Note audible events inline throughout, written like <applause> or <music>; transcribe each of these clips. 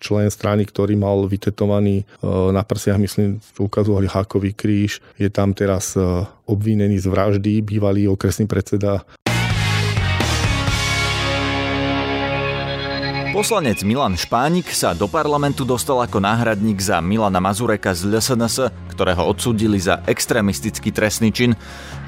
člen strany, ktorý mal vytetovaný na prsiach, myslím, ukazovali hákový kríž. Je tam teraz obvinený z vraždy, bývalý okresný predseda Poslanec Milan Špánik sa do parlamentu dostal ako náhradník za Milana Mazureka z LSNS, ktorého odsúdili za extrémistický trestný čin.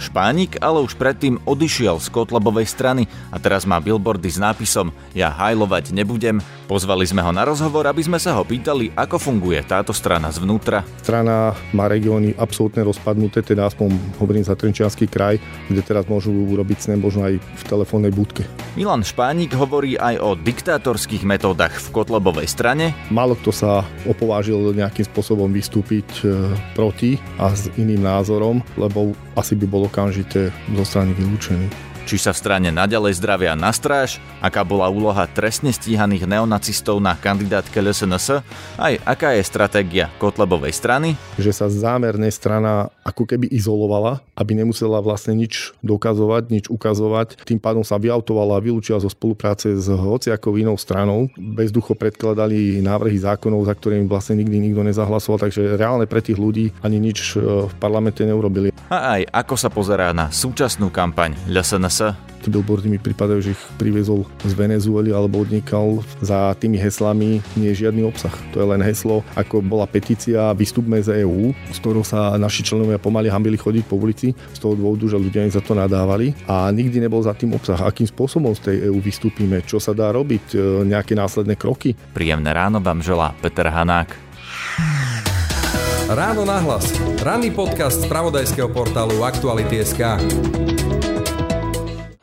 Špánik ale už predtým odišiel z Kotlebovej strany a teraz má billboardy s nápisom Ja hajlovať nebudem. Pozvali sme ho na rozhovor, aby sme sa ho pýtali, ako funguje táto strana zvnútra. Strana má regióny absolútne rozpadnuté, teda aspoň hovorím za Trenčianský kraj, kde teraz môžu urobiť snem možno aj v telefónnej budke. Milan Špánik hovorí aj o diktátorských metódach v Kotlebovej strane. Málo kto sa opovážil nejakým spôsobom vystúpiť e, proti a s iným názorom, lebo asi by bolo okamžite zo strany vylúčený či sa v strane naďalej zdravia na stráž, aká bola úloha trestne stíhaných neonacistov na kandidátke LSNS, aj aká je stratégia Kotlebovej strany. Že sa zámerne strana ako keby izolovala, aby nemusela vlastne nič dokazovať, nič ukazovať. Tým pádom sa vyautovala a vylúčila zo spolupráce s hociakou inou stranou. Bezducho predkladali návrhy zákonov, za ktorými vlastne nikdy nikto nezahlasoval, takže reálne pre tých ľudí ani nič e, v parlamente neurobili. A aj ako sa pozerá na súčasnú kampaň LSNS sa. Tí billboardy mi pripadajú, že ich priviezol z Venezuely alebo odnikal. Za tými heslami nie je žiadny obsah. To je len heslo, ako bola petícia Vystupme z EÚ, z ktorou sa naši členovia pomaly hambili chodiť po ulici z toho dôvodu, že ľudia im za to nadávali a nikdy nebol za tým obsah. Akým spôsobom z tej EÚ vystúpime, čo sa dá robiť, e, nejaké následné kroky. Príjemné ráno vám želá Peter Hanák. Ráno nahlas. Ranný podcast z pravodajského portálu Aktuality.sk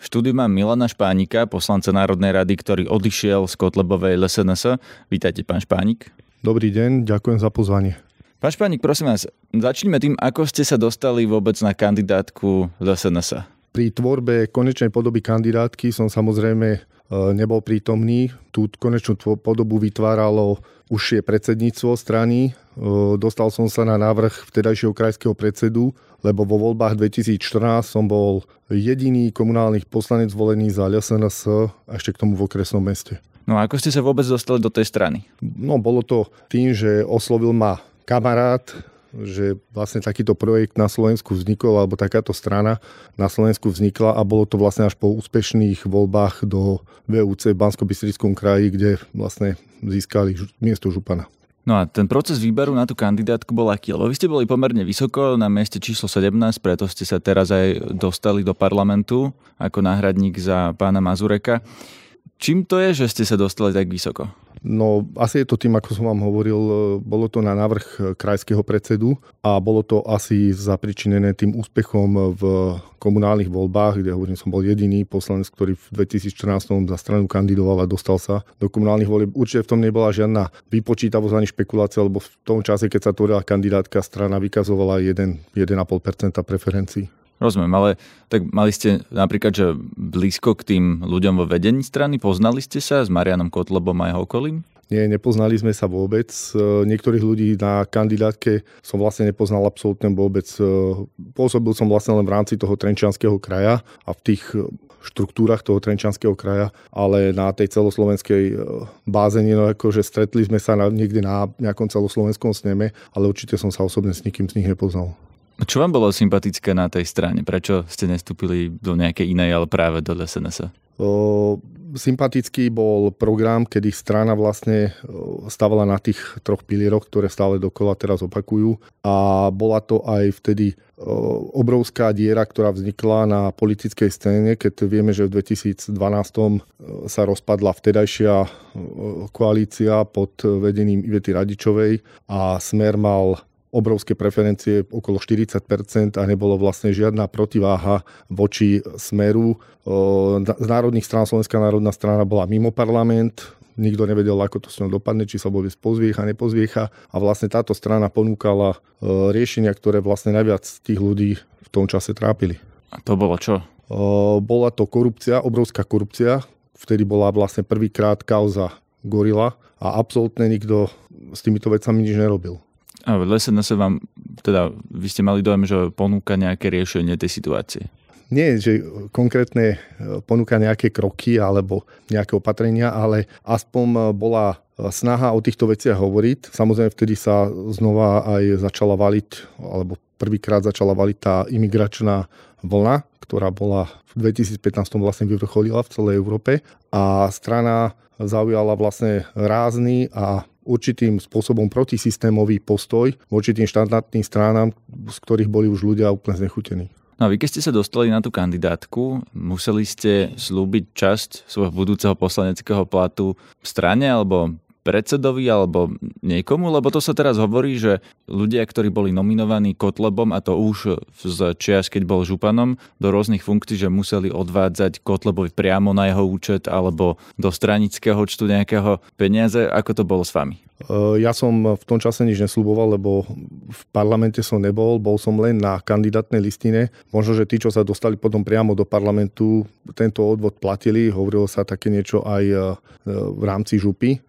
štúdiu mám Milana Špánika, poslanca Národnej rady, ktorý odišiel z Kotlebovej LSNS. Vítajte, pán Špánik. Dobrý deň, ďakujem za pozvanie. Pán Špánik, prosím vás, začnime tým, ako ste sa dostali vôbec na kandidátku LSNS. Pri tvorbe konečnej podoby kandidátky som samozrejme nebol prítomný. Tú konečnú podobu vytváralo užšie predsedníctvo strany. E, dostal som sa na návrh vtedajšieho krajského predsedu lebo vo voľbách 2014 som bol jediný komunálny poslanec zvolený za LSNS a ešte k tomu v okresnom meste. No a ako ste sa vôbec dostali do tej strany? No bolo to tým, že oslovil ma kamarát, že vlastne takýto projekt na Slovensku vznikol, alebo takáto strana na Slovensku vznikla a bolo to vlastne až po úspešných voľbách do VUC v bansko kraji, kde vlastne získali miesto župana. No a ten proces výberu na tú kandidátku bol aký? Lebo vy ste boli pomerne vysoko na mieste číslo 17, preto ste sa teraz aj dostali do parlamentu ako náhradník za pána Mazureka. Čím to je, že ste sa dostali tak vysoko? No asi je to tým, ako som vám hovoril, e, bolo to na návrh e, krajského predsedu a bolo to asi zapričinené tým úspechom v komunálnych voľbách, kde hovorím, som bol jediný poslanec, ktorý v 2014 za stranu kandidoval a dostal sa do komunálnych volieb. Určite v tom nebola žiadna vypočítavosť ani špekulácia, lebo v tom čase, keď sa tvorila kandidátka, strana vykazovala 1,5% preferencií. Rozumiem, ale tak mali ste napríklad, že blízko k tým ľuďom vo vedení strany, poznali ste sa s Marianom Kotlobom a jeho okolím? Nie, nepoznali sme sa vôbec. E, niektorých ľudí na kandidátke som vlastne nepoznal absolútne vôbec. E, pôsobil som vlastne len v rámci toho Trenčianského kraja a v tých štruktúrach toho Trenčanského kraja, ale na tej celoslovenskej e, báze nie, no akože stretli sme sa niekde na nejakom celoslovenskom sneme, ale určite som sa osobne s nikým z nich nepoznal. Čo vám bolo sympatické na tej strane? Prečo ste nestúpili do nejakej inej, ale práve do SNS? Sympatický bol program, kedy strana vlastne stávala na tých troch pilieroch, ktoré stále dokola teraz opakujú. A bola to aj vtedy obrovská diera, ktorá vznikla na politickej scéne, keď vieme, že v 2012 sa rozpadla vtedajšia koalícia pod vedením Ivety Radičovej a Smer mal obrovské preferencie, okolo 40% a nebolo vlastne žiadna protiváha voči smeru. Z národných strán Slovenská národná strana bola mimo parlament, nikto nevedel, ako to s ňou dopadne, či sa vôbec pozviecha, nepozviecha. A vlastne táto strana ponúkala riešenia, ktoré vlastne najviac tých ľudí v tom čase trápili. A to bolo čo? Bola to korupcia, obrovská korupcia. Vtedy bola vlastne prvýkrát kauza Gorila a absolútne nikto s týmito vecami nič nerobil. A v SNS vám, teda vy ste mali dojem, že ponúka nejaké riešenie tej situácie? nie, že konkrétne e, ponúka nejaké kroky alebo nejaké opatrenia, ale aspoň e, bola e, snaha o týchto veciach hovoriť. Samozrejme, vtedy sa znova aj začala valiť, alebo prvýkrát začala valiť tá imigračná vlna, ktorá bola v 2015 vlastne vyvrcholila v celej Európe a strana zaujala vlastne rázny a určitým spôsobom protisystémový postoj voči tým štandardným stránam, z ktorých boli už ľudia úplne znechutení. No a vy keď ste sa dostali na tú kandidátku, museli ste slúbiť časť svojho budúceho poslaneckého platu v strane alebo predsedovi alebo niekomu, lebo to sa teraz hovorí, že ľudia, ktorí boli nominovaní Kotlebom, a to už z čias, keď bol županom, do rôznych funkcií, že museli odvádzať Kotlebovi priamo na jeho účet alebo do stranického účtu nejakého peniaze. Ako to bolo s vami? E, ja som v tom čase nič nesľuboval, lebo v parlamente som nebol, bol som len na kandidátnej listine. Možno, že tí, čo sa dostali potom priamo do parlamentu, tento odvod platili. Hovorilo sa také niečo aj e, v rámci župy,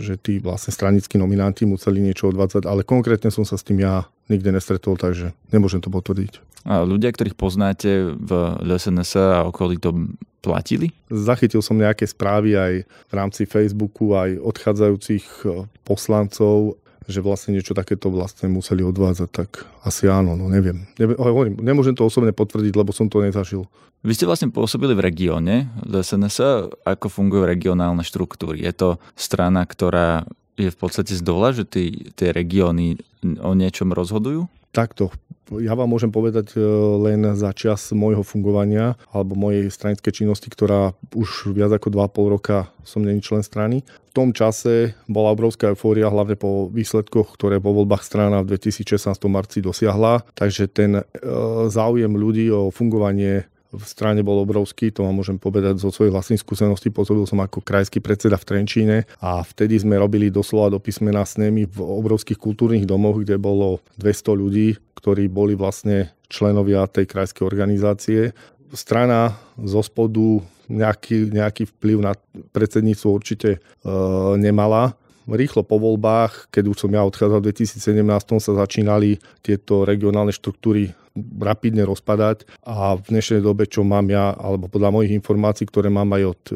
že tí vlastne stranickí nominanti museli niečo odvádzať, ale konkrétne som sa s tým ja nikde nestretol, takže nemôžem to potvrdiť. A ľudia, ktorých poznáte v LSNS a okolí to platili? Zachytil som nejaké správy aj v rámci Facebooku, aj odchádzajúcich e, poslancov, že vlastne niečo takéto vlastne museli odvádzať, tak asi áno, no neviem. Hovorím, nemôžem to osobne potvrdiť, lebo som to nezažil. Vy ste vlastne pôsobili v regióne SNS. Ako fungujú regionálne štruktúry? Je to strana, ktorá je v podstate z dola, že tí, tie regióny o niečom rozhodujú? Takto. Ja vám môžem povedať e, len za čas môjho fungovania alebo mojej stranickej činnosti, ktorá už viac ako 2,5 roka som není člen strany. V tom čase bola obrovská eufória, hlavne po výsledkoch, ktoré po voľbách strana v 2016 marci dosiahla. Takže ten e, záujem ľudí o fungovanie v strane bol obrovský, to vám môžem povedať zo svojej vlastnej skúsenosti. Pôsobil som ako krajský predseda v Trenčíne a vtedy sme robili doslova do písmena s nimi v obrovských kultúrnych domoch, kde bolo 200 ľudí, ktorí boli vlastne členovia tej krajskej organizácie. Strana zo spodu nejaký, nejaký vplyv na predsedníctvo určite e, nemala rýchlo po voľbách, keď už som ja odchádzal v 2017, sa začínali tieto regionálne štruktúry rapidne rozpadať a v dnešnej dobe, čo mám ja, alebo podľa mojich informácií, ktoré mám aj od e,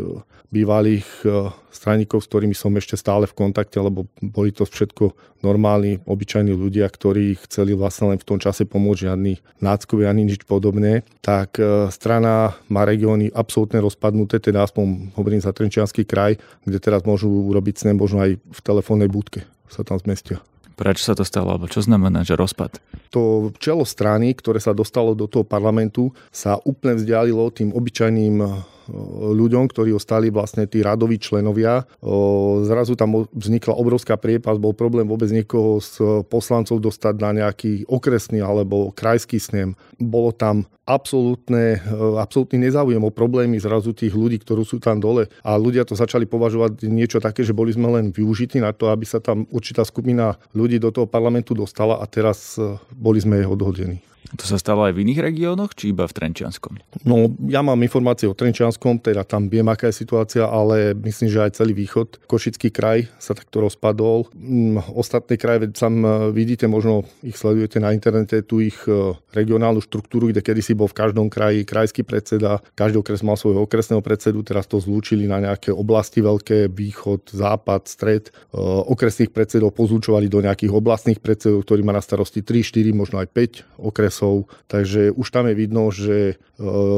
bývalých e, straníkov, s ktorými som ešte stále v kontakte, lebo boli to všetko normálni, obyčajní ľudia, ktorí chceli vlastne len v tom čase pomôcť, žiadny náckovi ani nič podobné, tak e, strana má regióny absolútne rozpadnuté, teda aspoň hovorím za Trenčianský kraj, kde teraz môžu urobiť snem možno aj v telefónnej budke sa tam zmestia. Prečo sa to stalo? Alebo čo znamená, že rozpad? To čelo strany, ktoré sa dostalo do toho parlamentu, sa úplne vzdialilo tým obyčajným ľuďom, ktorí ostali vlastne tí radoví členovia. Zrazu tam vznikla obrovská priepas, bol problém vôbec niekoho z poslancov dostať na nejaký okresný alebo krajský snem. Bolo tam absolútne, absolútny nezáujem o problémy zrazu tých ľudí, ktorí sú tam dole. A ľudia to začali považovať niečo také, že boli sme len využití na to, aby sa tam určitá skupina ľudí do toho parlamentu dostala a teraz boli sme odhodení. To sa stalo aj v iných regiónoch, či iba v Trenčianskom? No, ja mám informácie o Trenčianskom, teda tam viem, aká je situácia, ale myslím, že aj celý východ, Košický kraj sa takto rozpadol. Mm, ostatné kraje, sam e, vidíte, možno ich sledujete na internete, tu ich e, regionálnu štruktúru, kde kedysi bol v každom kraji krajský predseda, každý okres mal svojho okresného predsedu, teraz to zlúčili na nejaké oblasti veľké, východ, západ, stred. E, okresných predsedov pozúčovali do nejakých oblastných predsedov, ktorí má na starosti 3, 4, možno aj 5 okres okresov, takže už tam je vidno, že e,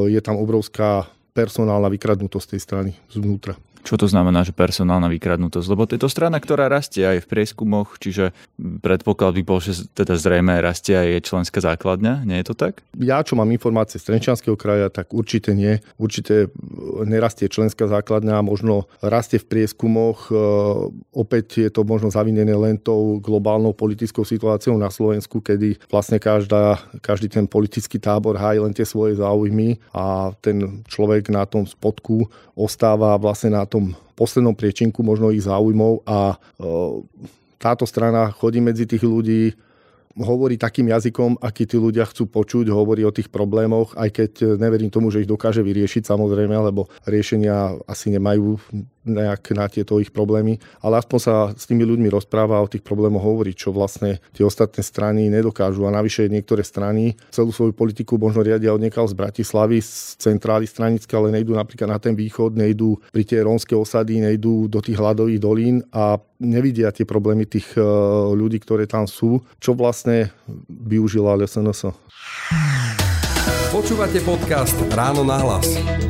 je tam obrovská personálna vykradnutosť tej strany zvnútra. Čo to znamená, že personálna vykradnutosť? Lebo to je to strana, ktorá rastie aj v prieskumoch, čiže predpoklad by bol, že teda zrejme rastie aj je členská základňa, nie je to tak? Ja, čo mám informácie z Trenčianského kraja, tak určite nie. Určite nerastie členská základňa, možno rastie v prieskumoch. E, opäť je to možno zavinené len tou globálnou politickou situáciou na Slovensku, kedy vlastne každá, každý ten politický tábor hájí len tie svoje záujmy a ten človek na tom spodku ostáva vlastne na tom poslednom priečinku možno ich záujmov a e, táto strana chodí medzi tých ľudí, hovorí takým jazykom, aký tí ľudia chcú počuť, hovorí o tých problémoch, aj keď neverím tomu, že ich dokáže vyriešiť samozrejme, lebo riešenia asi nemajú nejak na tieto ich problémy, ale aspoň sa s tými ľuďmi rozpráva o tých problémoch hovorí, čo vlastne tie ostatné strany nedokážu. A navyše niektoré strany celú svoju politiku možno riadia odniekal z Bratislavy, z centrály stranické, ale nejdú napríklad na ten východ, nejdú pri tie rónske osady, nejdú do tých hladových dolín a nevidia tie problémy tých e, ľudí, ktoré tam sú, čo vlastne využila LSNS. Počúvate podcast Ráno na hlas.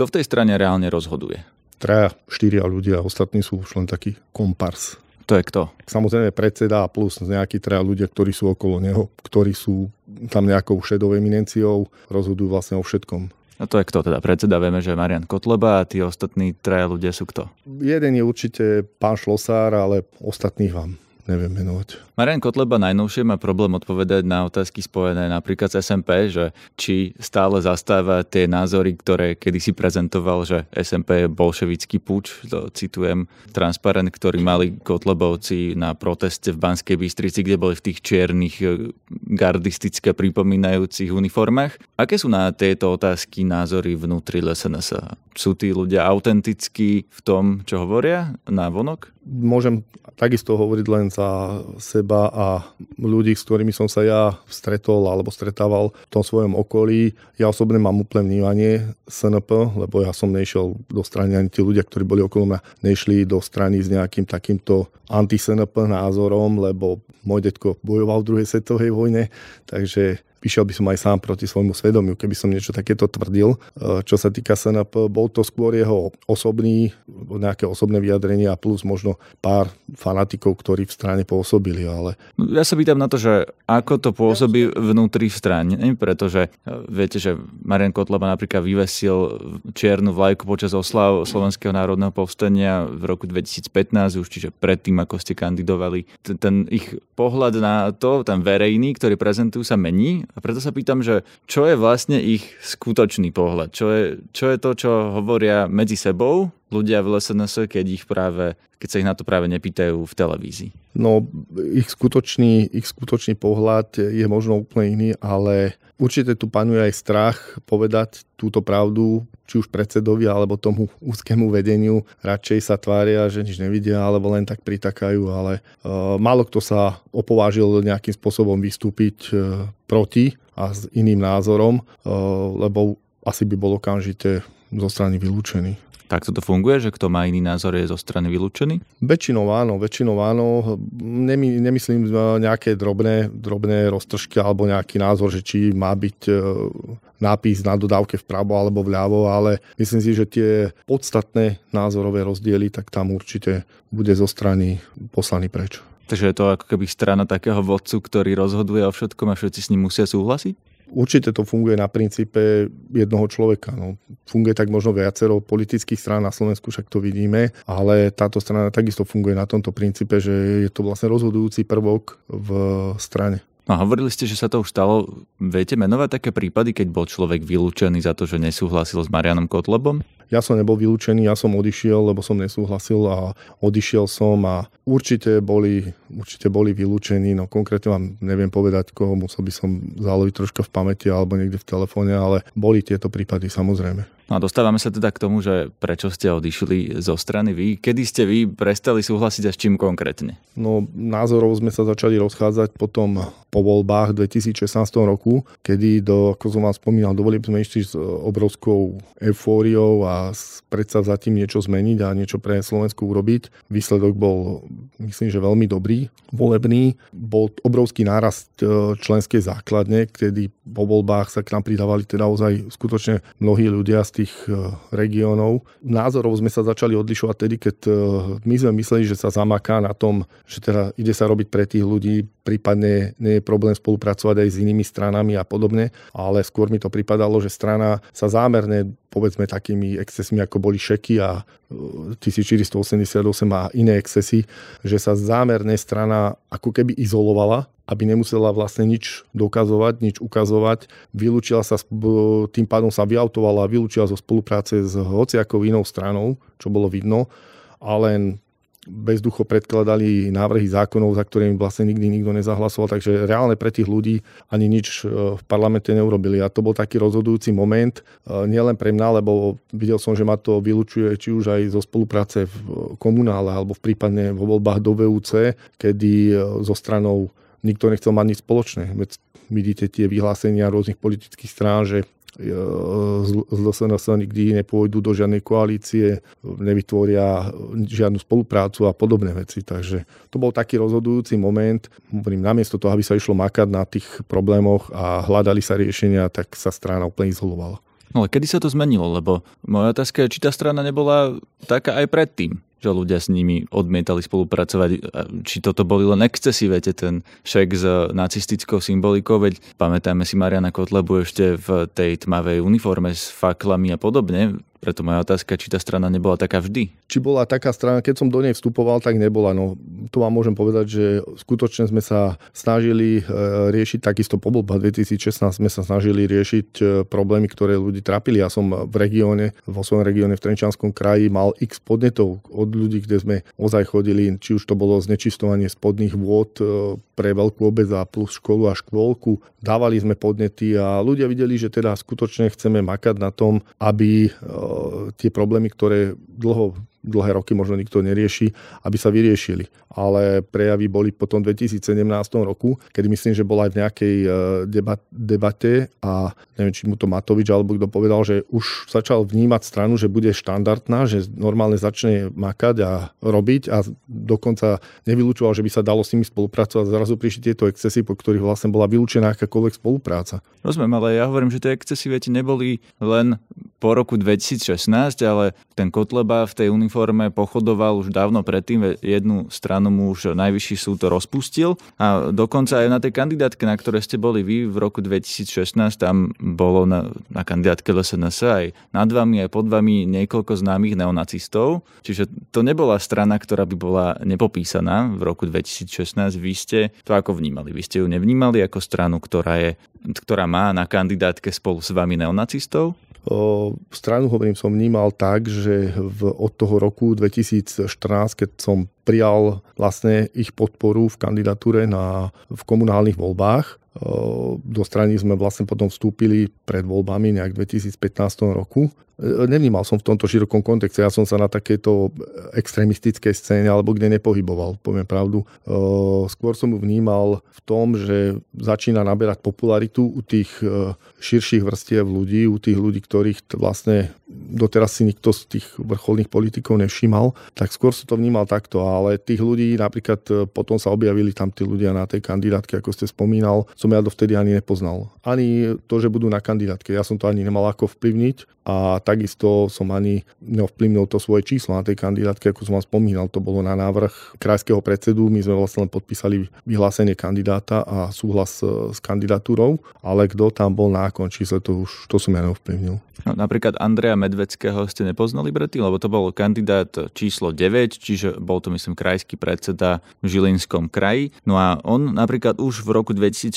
Kto v tej strane reálne rozhoduje? Traja, štyria ľudia, ostatní sú už len taký kompars. To je kto? Samozrejme predseda a plus nejakí traja ľudia, ktorí sú okolo neho, ktorí sú tam nejakou šedou eminenciou, rozhodujú vlastne o všetkom. A to je kto teda? Predseda vieme, že Marian Kotleba a tí ostatní traja ľudia sú kto? Jeden je určite pán Šlosár, ale ostatných vám neviem menovať. Marian Kotleba najnovšie má problém odpovedať na otázky spojené napríklad s SMP, že či stále zastáva tie názory, ktoré kedysi prezentoval, že SMP je bolševický puč, to citujem, transparent, ktorý mali Kotlebovci na proteste v Banskej Bystrici, kde boli v tých čiernych e, gardistické pripomínajúcich uniformách. Aké sú na tieto otázky názory vnútri SNS? Sú tí ľudia autentickí v tom, čo hovoria na vonok? Môžem takisto hovoriť len za seba seba a ľudí, s ktorými som sa ja stretol alebo stretával v tom svojom okolí. Ja osobne mám úplne vnímanie SNP, lebo ja som nešiel do strany, ani tí ľudia, ktorí boli okolo mňa, nešli do strany s nejakým takýmto anti-SNP názorom, lebo môj detko bojoval v druhej svetovej vojne, takže Píšel by som aj sám proti svojmu svedomiu, keby som niečo takéto tvrdil. E, čo sa týka SNP, bol to skôr jeho osobný, nejaké osobné vyjadrenia plus možno pár fanatikov, ktorí v strane pôsobili. Ale... Ja sa pýtam na to, že ako to pôsobí vnútri v strane, pretože e, viete, že Marian Kotleba napríklad vyvesil čiernu vlajku počas oslav Slovenského národného povstania v roku 2015, už čiže predtým, ako ste kandidovali. Ten ich pohľad na to, ten verejný, ktorý prezentujú, sa mení a preto sa pýtam, že čo je vlastne ich skutočný pohľad? Čo je, čo je to, čo hovoria medzi sebou ľudia v LSNS, keď ich práve, keď sa ich na to práve nepýtajú v televízii? No, ich skutočný, ich skutočný pohľad je možno úplne iný, ale určite tu panuje aj strach povedať túto pravdu, či už predsedovi alebo tomu úzkému vedeniu. Radšej sa tvária, že nič nevidia alebo len tak pritakajú, ale uh, málo kto sa opovážil nejakým spôsobom vystúpiť uh, proti a s iným názorom, uh, lebo asi by bol okamžite zo strany vylúčený. Tak to funguje, že kto má iný názor je zo strany vylúčený? Väčšinou áno, väčšinou áno. Nemy, nemyslím nejaké drobné, drobné roztržky alebo nejaký názor, že či má byť e, nápis na dodávke vpravo alebo vľavo, ale myslím si, že tie podstatné názorové rozdiely, tak tam určite bude zo strany poslaný preč. Takže je to ako keby strana takého vodcu, ktorý rozhoduje o všetkom a všetci s ním musia súhlasiť? Určite to funguje na princípe jednoho človeka. No, funguje tak možno viacero politických strán na Slovensku, však to vidíme, ale táto strana takisto funguje na tomto princípe, že je to vlastne rozhodujúci prvok v strane. No hovorili ste, že sa to už stalo. Viete menovať také prípady, keď bol človek vylúčený za to, že nesúhlasil s Marianom Kotlebom? Ja som nebol vylúčený, ja som odišiel, lebo som nesúhlasil a odišiel som a určite boli, určite boli vylúčení, no konkrétne vám neviem povedať koho, musel by som záloviť troška v pamäti alebo niekde v telefóne, ale boli tieto prípady samozrejme. No a dostávame sa teda k tomu, že prečo ste odišli zo strany vy. Kedy ste vy prestali súhlasiť a s čím konkrétne? No názorov sme sa začali rozchádzať potom po voľbách 2016 roku, kedy do, ako som vám spomínal, do sme išli s obrovskou eufóriou a predsa za tým niečo zmeniť a niečo pre Slovensku urobiť. Výsledok bol, myslím, že veľmi dobrý, volebný. Bol obrovský nárast e, členskej základne, kedy po voľbách sa k nám pridávali teda ozaj skutočne mnohí ľudia z tých e, regiónov. Názorov sme sa začali odlišovať tedy, keď e, my sme mysleli, že sa zamaká na tom, že teda ide sa robiť pre tých ľudí, prípadne nie je problém spolupracovať aj s inými stranami a podobne, ale skôr mi to pripadalo, že strana sa zámerne povedzme takými excesmi, ako boli šeky a 1488 e, a iné excesy, že sa zámerne strana ako keby izolovala aby nemusela vlastne nič dokazovať, nič ukazovať. Vylúčila sa, tým pádom sa vyautovala vylúčila zo spolupráce s hociakou inou stranou, čo bolo vidno. A len bezducho predkladali návrhy zákonov, za ktorými vlastne nikdy nikto nezahlasoval, takže reálne pre tých ľudí ani nič e, v parlamente neurobili. A to bol taký rozhodujúci moment, e, nielen pre mňa, lebo videl som, že ma to vylučuje či už aj zo spolupráce v komunále alebo v prípadne vo voľbách do VUC, kedy zo stranou nikto nechcel mať nič spoločné. Veď vidíte tie vyhlásenia rôznych politických strán, že z LSNS nikdy nepôjdu do žiadnej koalície, nevytvoria žiadnu spoluprácu a podobné veci. Takže to bol taký rozhodujúci moment. Hovorím, namiesto toho, aby sa išlo makať na tých problémoch a hľadali sa riešenia, tak sa strana úplne izolovala. No ale kedy sa to zmenilo? Lebo moja otázka je, či tá strana nebola taká aj predtým že ľudia s nimi odmietali spolupracovať. Či toto boli len excesy, viete, ten šek s nacistickou symbolikou, veď pamätajme si Mariana Kotlebu ešte v tej tmavej uniforme s faklami a podobne. Preto moja otázka, či tá strana nebola taká vždy. Či bola taká strana, keď som do nej vstupoval, tak nebola. No, to vám môžem povedať, že skutočne sme sa snažili e, riešiť, takisto po voľbách 2016 sme sa snažili riešiť e, problémy, ktoré ľudí trápili. Ja som v regióne, vo svojom regióne v Trenčanskom kraji mal x podnetov od ľudí, kde sme ozaj chodili, či už to bolo znečistovanie spodných vôd e, pre veľkú obec a plus školu a škôlku. Dávali sme podnety a ľudia videli, že teda skutočne chceme makať na tom, aby tie problémy, ktoré dlho dlhé roky možno nikto nerieši, aby sa vyriešili. Ale prejavy boli potom v 2017 roku, kedy myslím, že bola aj v nejakej e, debate a neviem, či mu to Matovič alebo kto povedal, že už začal vnímať stranu, že bude štandardná, že normálne začne makať a robiť a dokonca nevylúčoval, že by sa dalo s nimi spolupracovať. Zrazu prišli tieto excesy, po ktorých vlastne bola vylúčená akákoľvek spolupráca. Rozumiem, ale ja hovorím, že tie excesy viete neboli len po roku 2016, ale ten Kotleba v tej uniforme pochodoval už dávno predtým, jednu stranu mu už najvyšší súd rozpustil a dokonca aj na tej kandidátke, na ktorej ste boli vy v roku 2016, tam bolo na, na kandidátke LSNS aj nad vami, aj pod vami niekoľko známych neonacistov, čiže to nebola strana, ktorá by bola nepopísaná v roku 2016. Vy ste to ako vnímali? Vy ste ju nevnímali ako stranu, ktorá, je, ktorá má na kandidátke spolu s vami neonacistov? Stranu, hovorím, som vnímal tak, že v, od toho roku 2014, keď som prijal vlastne ich podporu v kandidatúre na, v komunálnych voľbách, do strany sme vlastne potom vstúpili pred voľbami nejak v 2015 roku. Nevnímal som v tomto širokom kontexte, ja som sa na takéto extrémistickej scéne alebo kde nepohyboval, poviem pravdu. Skôr som ju vnímal v tom, že začína naberať popularitu u tých širších vrstiev ľudí, u tých ľudí, ktorých vlastne doteraz si nikto z tých vrcholných politikov nevšímal, tak skôr som to vnímal takto, ale tých ľudí napríklad potom sa objavili tam tí ľudia na tej kandidátke, ako ste spomínal, som ja dovtedy ani nepoznal. Ani to, že budú na kandidátke, ja som to ani nemal ako vplyvniť, a takisto som ani neovplyvnil to svoje číslo na tej kandidátke, ako som vám spomínal, to bolo na návrh krajského predsedu, my sme vlastne len podpísali vyhlásenie kandidáta a súhlas e, s kandidatúrou, ale kto tam bol na akon čísle, to už to som ja neovplyvnil. No, napríklad Andreja Medveckého ste nepoznali predtým, lebo to bol kandidát číslo 9, čiže bol to myslím krajský predseda v Žilinskom kraji. No a on napríklad už v roku 2014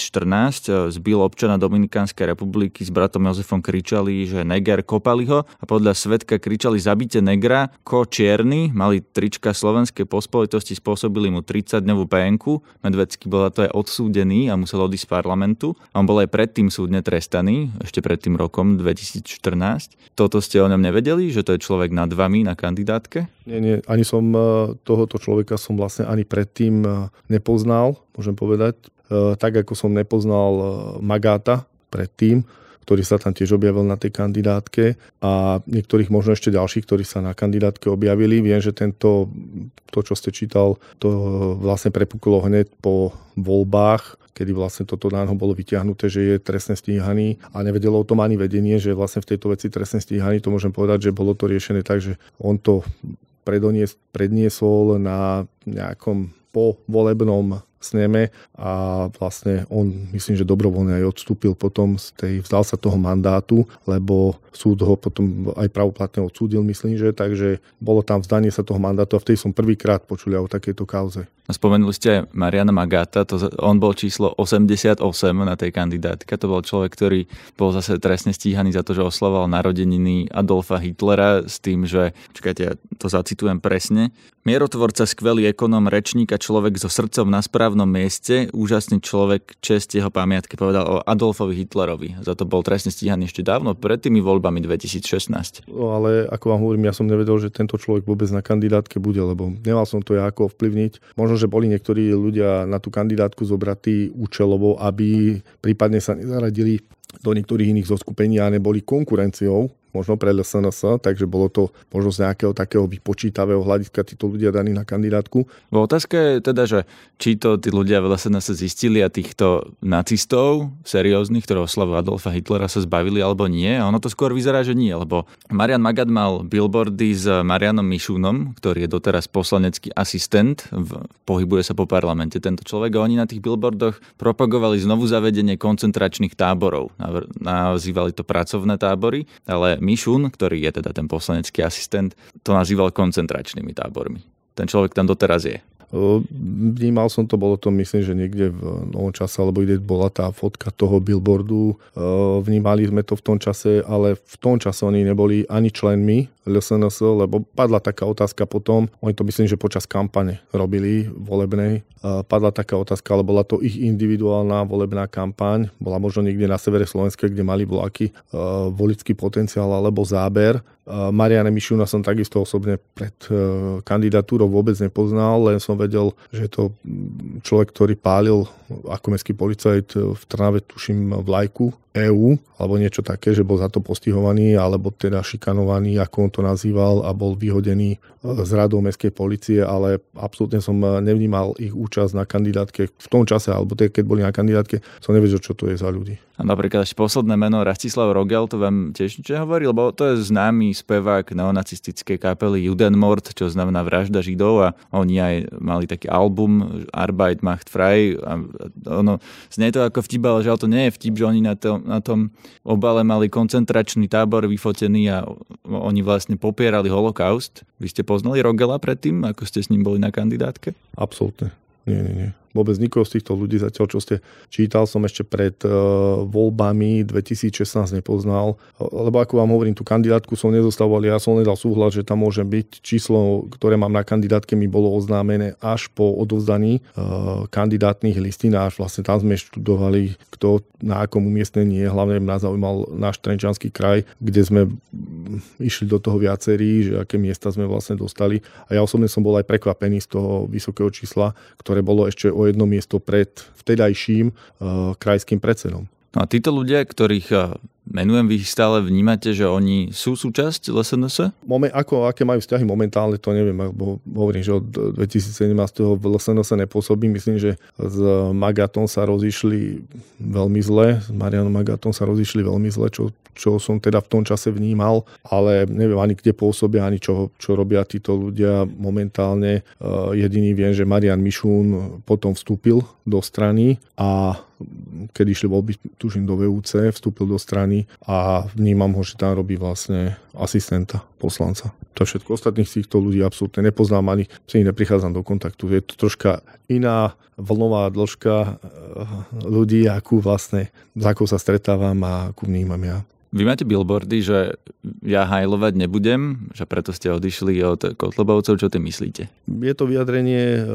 e, zbil občana Dominikánskej republiky s bratom Jozefom kričali, že Neger kopali ho a podľa svetka kričali zabite negra, ko čierny, mali trička slovenskej pospolitosti, spôsobili mu 30-dňovú penku. Medvecký bol to aj odsúdený a musel odísť z parlamentu. A on bol aj predtým súdne trestaný, ešte pred tým rokom 2014. Toto ste o ňom nevedeli, že to je človek nad vami na kandidátke? Nie, nie, ani som e, tohoto človeka som vlastne ani predtým e, nepoznal, môžem povedať. E, tak ako som nepoznal Magáta predtým, ktorý sa tam tiež objavil na tej kandidátke a niektorých možno ešte ďalších, ktorí sa na kandidátke objavili. Viem, že tento, to, čo ste čítal, to vlastne prepuklo hneď po voľbách, kedy vlastne toto na bolo vyťahnuté, že je trestne stíhaný a nevedelo o tom ani vedenie, že vlastne v tejto veci trestne stíhaný, to môžem povedať, že bolo to riešené tak, že on to predniesol na nejakom povolebnom sneme a vlastne on myslím, že dobrovoľne aj odstúpil potom z tej, vzdal sa toho mandátu, lebo súd ho potom aj pravoplatne odsúdil, myslím, že takže bolo tam vzdanie sa toho mandátu a vtedy som prvýkrát počul o takejto kauze. Spomenuli ste Mariana Magata, to, on bol číslo 88 na tej kandidátke. To bol človek, ktorý bol zase trestne stíhaný za to, že oslavoval narodeniny Adolfa Hitlera s tým, že, čakajte, ja to zacitujem presne, Mierotvorca, skvelý ekonom, rečník a človek so srdcom na správnom mieste, úžasný človek, čest jeho pamiatke povedal o Adolfovi Hitlerovi. Za to bol trestne stíhaný ešte dávno, pred tými voľbami 2016. No, ale ako vám hovorím, ja som nevedel, že tento človek vôbec na kandidátke bude, lebo nemal som to ja ako ovplyvniť. Možno, že boli niektorí ľudia na tú kandidátku zobratí účelovo, aby prípadne sa nezaradili do niektorých iných zoskupení a neboli konkurenciou možno pre LSNS, takže bolo to možno z nejakého takého vypočítavého hľadiska títo ľudia daní na kandidátku. Bo otázka je teda, že či to tí ľudia v LSNS zistili a týchto nacistov serióznych, ktorého oslavu Adolfa Hitlera sa zbavili alebo nie. A ono to skôr vyzerá, že nie, lebo Marian Magad mal billboardy s Marianom Mišúnom, ktorý je doteraz poslanecký asistent, v, pohybuje sa po parlamente tento človek a oni na tých billboardoch propagovali znovu zavedenie koncentračných táborov. Nazývali to pracovné tábory, ale Mišun, ktorý je teda ten poslanecký asistent, to nazýval koncentračnými tábormi. Ten človek tam doteraz je. Vnímal som to, bolo to myslím, že niekde v novom čase, alebo ide bola tá fotka toho billboardu. Vnímali sme to v tom čase, ale v tom čase oni neboli ani členmi LSNS, lebo padla taká otázka potom, oni to myslím, že počas kampane robili volebnej, padla taká otázka, ale bola to ich individuálna volebná kampaň, bola možno niekde na severe Slovenska, kde mali vlaky volický potenciál alebo záber Mariana Mišuna som takisto osobne pred e, kandidatúrou vôbec nepoznal, len som vedel, že to človek, ktorý pálil ako mestský policajt v Trnave, tuším, vlajku EÚ alebo niečo také, že bol za to postihovaný alebo teda šikanovaný, ako on to nazýval a bol vyhodený e, z radou mestskej policie, ale absolútne som e, nevnímal ich účasť na kandidátke v tom čase, alebo tie, keď boli na kandidátke, som nevedel, čo to je za ľudí. A napríklad ešte posledné meno Rastislav Rogel, to vám tiež niečo hovorí, lebo to je známy spevák neonacistickej kapely Judenmord, čo znamená vražda Židov a oni aj mali taký album Arbeit macht frei a ono znie to ako vtip, ale žiaľ to nie je vtip, že oni na to na tom obale mali koncentračný tábor vyfotený a oni vlastne popierali holokaust. Vy ste poznali Rogela predtým, ako ste s ním boli na kandidátke? Absolútne. Nie, nie, nie vôbec nikoho z týchto ľudí zatiaľ, čo ste čítal, som ešte pred uh, voľbami 2016 nepoznal, lebo ako vám hovorím, tú kandidátku som nezostavoval, ja som nedal súhlas, že tam môže byť číslo, ktoré mám na kandidátke, mi bolo oznámené až po odovzdaní uh, kandidátnych listín. Až vlastne tam sme študovali, kto na akom umiestnení je, hlavne nás zaujímal náš Trenčanský kraj, kde sme išli do toho viacerí, že aké miesta sme vlastne dostali. A ja osobne som bol aj prekvapený z toho vysokého čísla, ktoré bolo ešte o jedno miesto pred vtedajším uh, krajským predsedom. No a títo ľudia, ktorých eh, menujem, vy stále vnímate, že oni sú súčasť LSNS? Moment, ako, aké majú vzťahy momentálne, to neviem, lebo hovorím, že od 2017. v LSNS nepôsobí. Myslím, že s Magatom sa rozišli veľmi zle, s Marianom Magatom sa rozišli veľmi zle, čo, čo som teda v tom čase vnímal, ale neviem ani kde pôsobia, ani čo, čo robia títo ľudia momentálne. Jediný viem, že Marian Mišún potom vstúpil do strany a keď išli voľby, tužím do VUC, vstúpil do strany a vnímam ho, že tam robí vlastne asistenta poslanca. To všetko. Ostatných týchto ľudí absolútne nepoznám ani s nimi neprichádzam do kontaktu. Je to troška iná vlnová dĺžka eh, ľudí, akú vlastne, s akou sa stretávam a akú vnímam ja. Vy máte billboardy, že ja hajlovať nebudem, že preto ste odišli od Kotlobovcov. Čo ty myslíte? Je to vyjadrenie eh,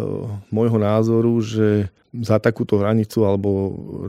môjho názoru, že za takúto hranicu alebo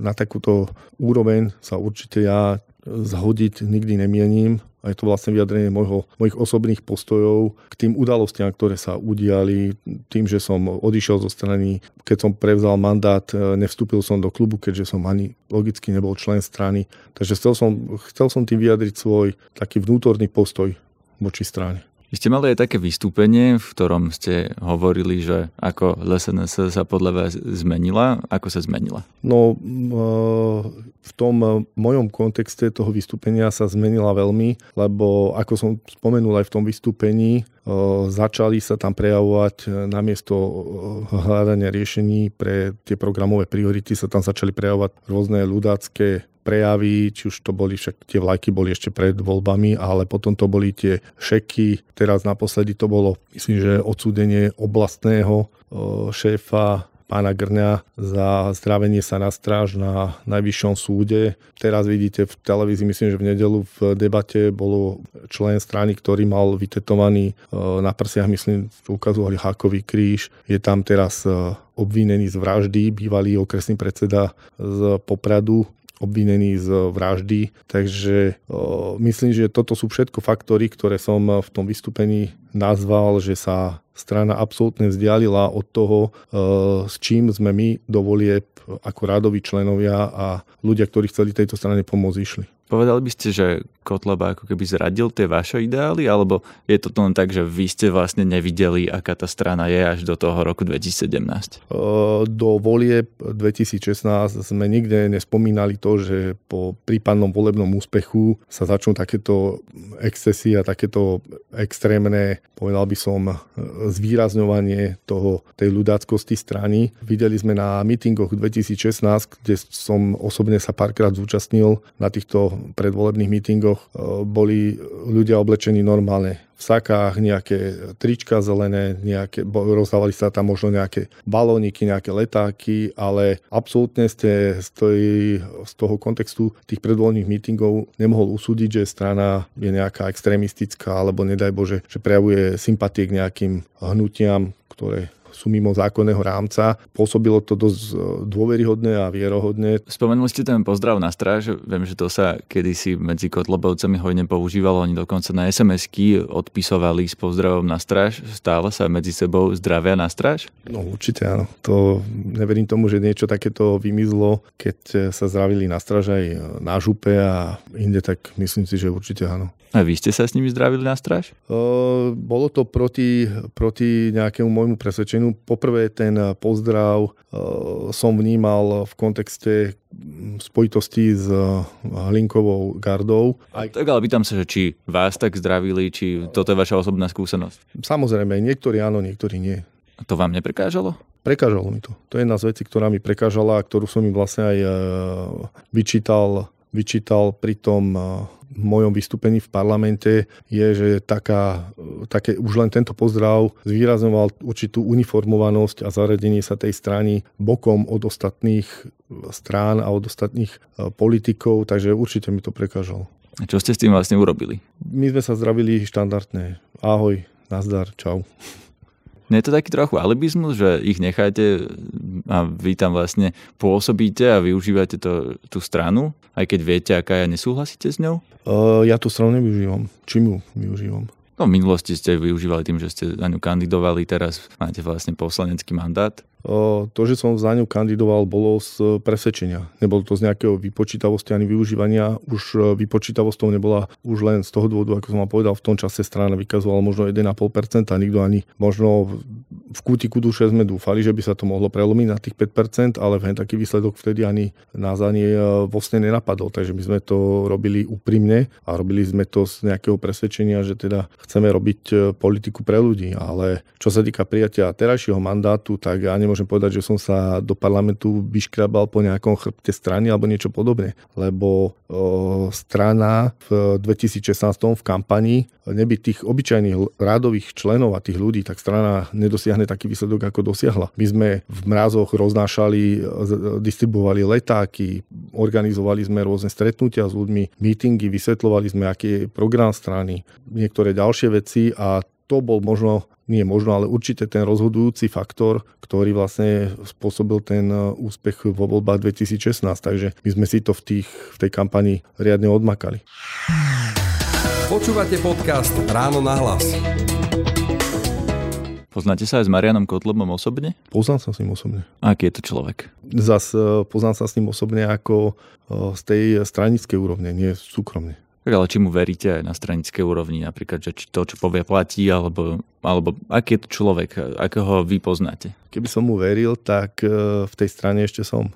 na takúto úroveň sa určite ja zhodiť nikdy nemienim a je to vlastne vyjadrenie mojho, mojich osobných postojov k tým udalostiam, ktoré sa udiali, tým, že som odišiel zo strany, keď som prevzal mandát, e, nevstúpil som do klubu, keďže som ani logicky nebol člen strany. Takže chcel som, chcel som tým vyjadriť svoj taký vnútorný postoj voči strane. Vy ste mali aj také vystúpenie, v ktorom ste hovorili, že ako LSNS sa podľa vás zmenila. Ako sa zmenila? No, v tom mojom kontexte toho vystúpenia sa zmenila veľmi, lebo ako som spomenul aj v tom vystúpení, začali sa tam prejavovať namiesto hľadania riešení pre tie programové priority sa tam začali prejavovať rôzne ľudácké prejavy, či už to boli však tie vlajky boli ešte pred voľbami, ale potom to boli tie šeky. Teraz naposledy to bolo, myslím, že odsúdenie oblastného šéfa pána Grňa za zdravenie sa na stráž na najvyššom súde. Teraz vidíte v televízii, myslím, že v nedelu v debate bolo člen strany, ktorý mal vytetovaný na prsiach, myslím, ukazovali hákový kríž. Je tam teraz obvinený z vraždy, bývalý okresný predseda z Popradu, obvinený z vraždy. Takže o, myslím, že toto sú všetko faktory, ktoré som v tom vystúpení nazval, že sa strana absolútne vzdialila od toho, s čím sme my do volieb ako rádoví členovia a ľudia, ktorí chceli tejto strane pomôcť, išli. Povedali by ste, že Kotleba ako keby zradil tie vaše ideály, alebo je to len tak, že vy ste vlastne nevideli, aká tá strana je až do toho roku 2017? Do volie 2016 sme nikde nespomínali to, že po prípadnom volebnom úspechu sa začnú takéto excesy a takéto extrémne, povedal by som, zvýrazňovanie toho, tej ľudáckosti strany. Videli sme na mítingoch 2016, kde som osobne sa párkrát zúčastnil na týchto predvolebných mítingoch, e, boli ľudia oblečení normálne v sakách, nejaké trička zelené, nejaké, rozdávali sa tam možno nejaké balóniky, nejaké letáky, ale absolútne ste z, tej, z toho kontextu tých predvoľných mítingov nemohol usúdiť, že strana je nejaká extrémistická, alebo nedaj Bože, že prejavuje sympatie k nejakým hnutiam, ktoré sú mimo zákonného rámca. Pôsobilo to dosť e, dôveryhodné a vierohodné. Spomenuli ste ten pozdrav na stráž. Viem, že to sa kedysi medzi kotlobovcami hojne používalo. Oni dokonca na SMS-ky odpisovali s pozdravom na stráž. Stále sa medzi sebou zdravia na stráž? No určite áno. To neverím tomu, že niečo takéto vymizlo, keď sa zdravili na stráž aj na župe a inde, tak myslím si, že určite áno. A vy ste sa s nimi zdravili na stráž? Uh, bolo to proti, proti nejakému môjmu presvedčeniu. Poprvé ten pozdrav uh, som vnímal v kontexte spojitosti s Hlinkovou gardou. Aj... Tak ale pýtam sa, že či vás tak zdravili, či toto je vaša osobná skúsenosť? Samozrejme, niektorí áno, niektorí nie. A to vám neprekážalo? Prekážalo mi to. To je jedna z vecí, ktorá mi prekážala a ktorú som im vlastne aj vyčítal, vyčítal pri tom v mojom vystúpení v parlamente je, že taká, také, už len tento pozdrav zvýrazňoval určitú uniformovanosť a zaradenie sa tej strany bokom od ostatných strán a od ostatných politikov, takže určite mi to prekážalo. A čo ste s tým vlastne urobili? My sme sa zdravili štandardne. Ahoj, nazdar, čau. Nie je to taký trochu alibizmus, že ich necháte a vy tam vlastne pôsobíte a využívate to, tú stranu, aj keď viete, aká ja nesúhlasíte s ňou? Uh, ja tú stranu nevyužívam. Čím ju využívam? No v minulosti ste využívali tým, že ste na ňu kandidovali, teraz máte vlastne poslanecký mandát. To, že som za ňu kandidoval, bolo z presvedčenia. Nebolo to z nejakého vypočítavosti ani využívania. Už e, vypočítavosťou nebola už len z toho dôvodu, ako som vám povedal, v tom čase strana vykazovala možno 1,5% a nikto ani možno v kútiku duše sme dúfali, že by sa to mohlo prelomiť na tých 5%, ale len taký výsledok vtedy ani nás ani e, vlastne nenapadol. Takže my sme to robili úprimne a robili sme to z nejakého presvedčenia, že teda chceme robiť e, politiku pre ľudí. Ale čo sa týka prijatia terajšieho mandátu, tak ani nemôžem povedať, že som sa do parlamentu vyškrabal po nejakom chrbte strany alebo niečo podobné, lebo o, strana v 2016 v kampani neby tých obyčajných rádových členov a tých ľudí, tak strana nedosiahne taký výsledok, ako dosiahla. My sme v mrazoch roznášali, distribuovali letáky, organizovali sme rôzne stretnutia s ľuďmi, mítingy, vysvetľovali sme, aký je program strany, niektoré ďalšie veci a to bol možno nie možno, ale určite ten rozhodujúci faktor, ktorý vlastne spôsobil ten e, úspech vo voľbách 2016. Takže my sme si to v, tých, v tej kampani riadne odmakali. Počúvate podcast Ráno na hlas. Poznáte sa aj s Marianom Kotlobom osobne? Poznám sa s ním osobne. A aký je to človek? Zas e, poznám sa s ním osobne ako e, z tej stranickej úrovne, nie súkromne. Tak ale či mu veríte aj na stranickej úrovni, napríklad, že či to, čo povie, platí, alebo, alebo aký je to človek, ako ho vy poznáte? Keby som mu veril, tak e, v tej strane ešte som e,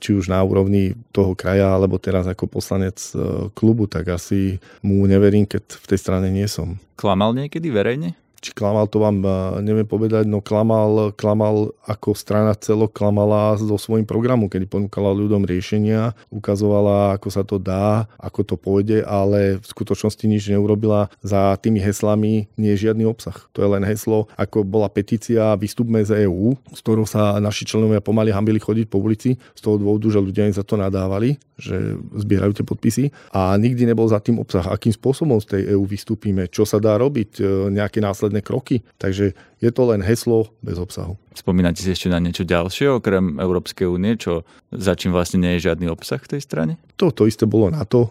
či už na úrovni toho kraja, alebo teraz ako poslanec e, klubu, tak asi mu neverím, keď v tej strane nie som. Klamal niekedy verejne? Či klamal, to vám neviem povedať, no klamal, klamal ako strana celo klamala so svojím programom, kedy ponúkala ľuďom riešenia, ukazovala, ako sa to dá, ako to pôjde, ale v skutočnosti nič neurobila. Za tými heslami nie je žiadny obsah. To je len heslo, ako bola petícia Vystupme z EÚ, z ktorou sa naši členovia pomaly hambili chodiť po ulici, z toho dôvodu, že ľudia im za to nadávali, že zbierajú tie podpisy a nikdy nebol za tým obsah, akým spôsobom z tej EÚ vystúpime, čo sa dá robiť, e, nejaké následné kroky. Takže je to len heslo bez obsahu. Spomínate si ešte na niečo ďalšie, okrem Európskej únie, čo za čím vlastne nie je žiadny obsah v tej strane? To, to isté bolo NATO,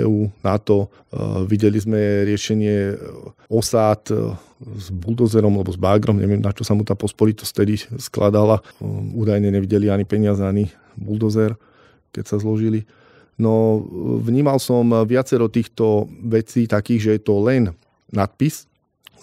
EU, NATO. E, videli sme riešenie osád e, s buldozerom alebo s bagrom, neviem na čo sa mu tá pospolitosť tedy skladala. Údajne nevideli ani peniaze, ani buldozer keď sa zložili. No vnímal som viacero týchto vecí takých, že je to len nadpis,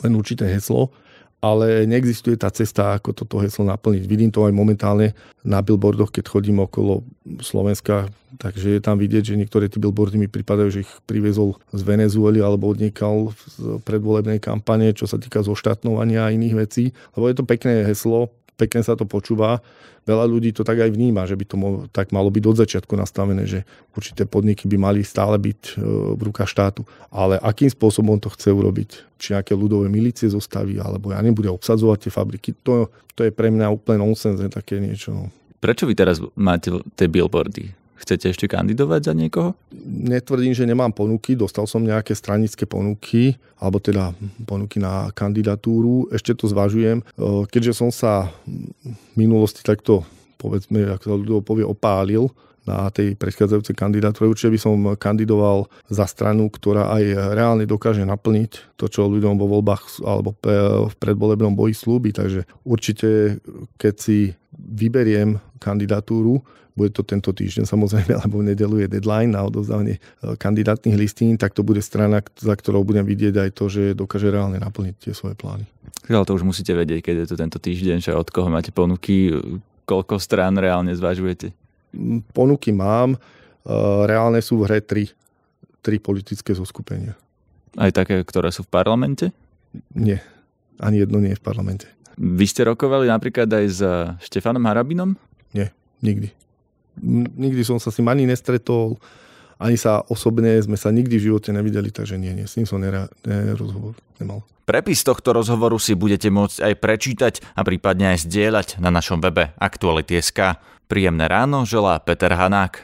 len určité heslo, ale neexistuje tá cesta, ako toto heslo naplniť. Vidím to aj momentálne na billboardoch, keď chodím okolo Slovenska, takže je tam vidieť, že niektoré tie billboardy mi pripadajú, že ich priviezol z Venezuely alebo odniekal z predvolebnej kampane, čo sa týka zoštátnovania a iných vecí. Lebo je to pekné heslo, pekne sa to počúva. Veľa ľudí to tak aj vníma, že by to mo- tak malo byť od začiatku nastavené, že určité podniky by mali stále byť e, v rukách štátu. Ale akým spôsobom to chce urobiť? Či nejaké ľudové milície zostaví, alebo ja nebude obsadzovať tie fabriky. To, to je pre mňa úplne nonsens, také niečo. No. Prečo vy teraz máte tie billboardy? Chcete ešte kandidovať za niekoho? Netvrdím, že nemám ponuky. Dostal som nejaké stranické ponuky, alebo teda ponuky na kandidatúru. Ešte to zvažujem. Keďže som sa v minulosti takto, povedzme, ako sa ľudia povie, opálil, na tej predchádzajúcej kandidatúre. Určite by som kandidoval za stranu, ktorá aj reálne dokáže naplniť to, čo ľuďom vo voľbách alebo v predvolebnom boji slúbi. Takže určite, keď si vyberiem kandidatúru, bude to tento týždeň samozrejme, <laughs> lebo v nedelu je deadline na odovzdávanie e, kandidátnych listín, tak to bude strana, za ktorou budem vidieť aj to, že dokáže reálne naplniť tie svoje plány. Ale to už musíte vedieť, keď je to tento týždeň, že od koho máte ponuky, koľko strán reálne zvažujete? Ponuky mám, e, reálne sú v hre tri, tri politické zoskupenia. Aj také, ktoré sú v parlamente? Nie, ani jedno nie je v parlamente. Vy ste rokovali napríklad aj s Štefanom Harabinom? Nie, nikdy nikdy som sa s ním ani nestretol, ani sa osobne sme sa nikdy v živote nevideli, takže nie, nie, s ním som nera, rozhovor nemal. Prepis tohto rozhovoru si budete môcť aj prečítať a prípadne aj zdieľať na našom webe Aktuality.sk. Príjemné ráno želá Peter Hanák.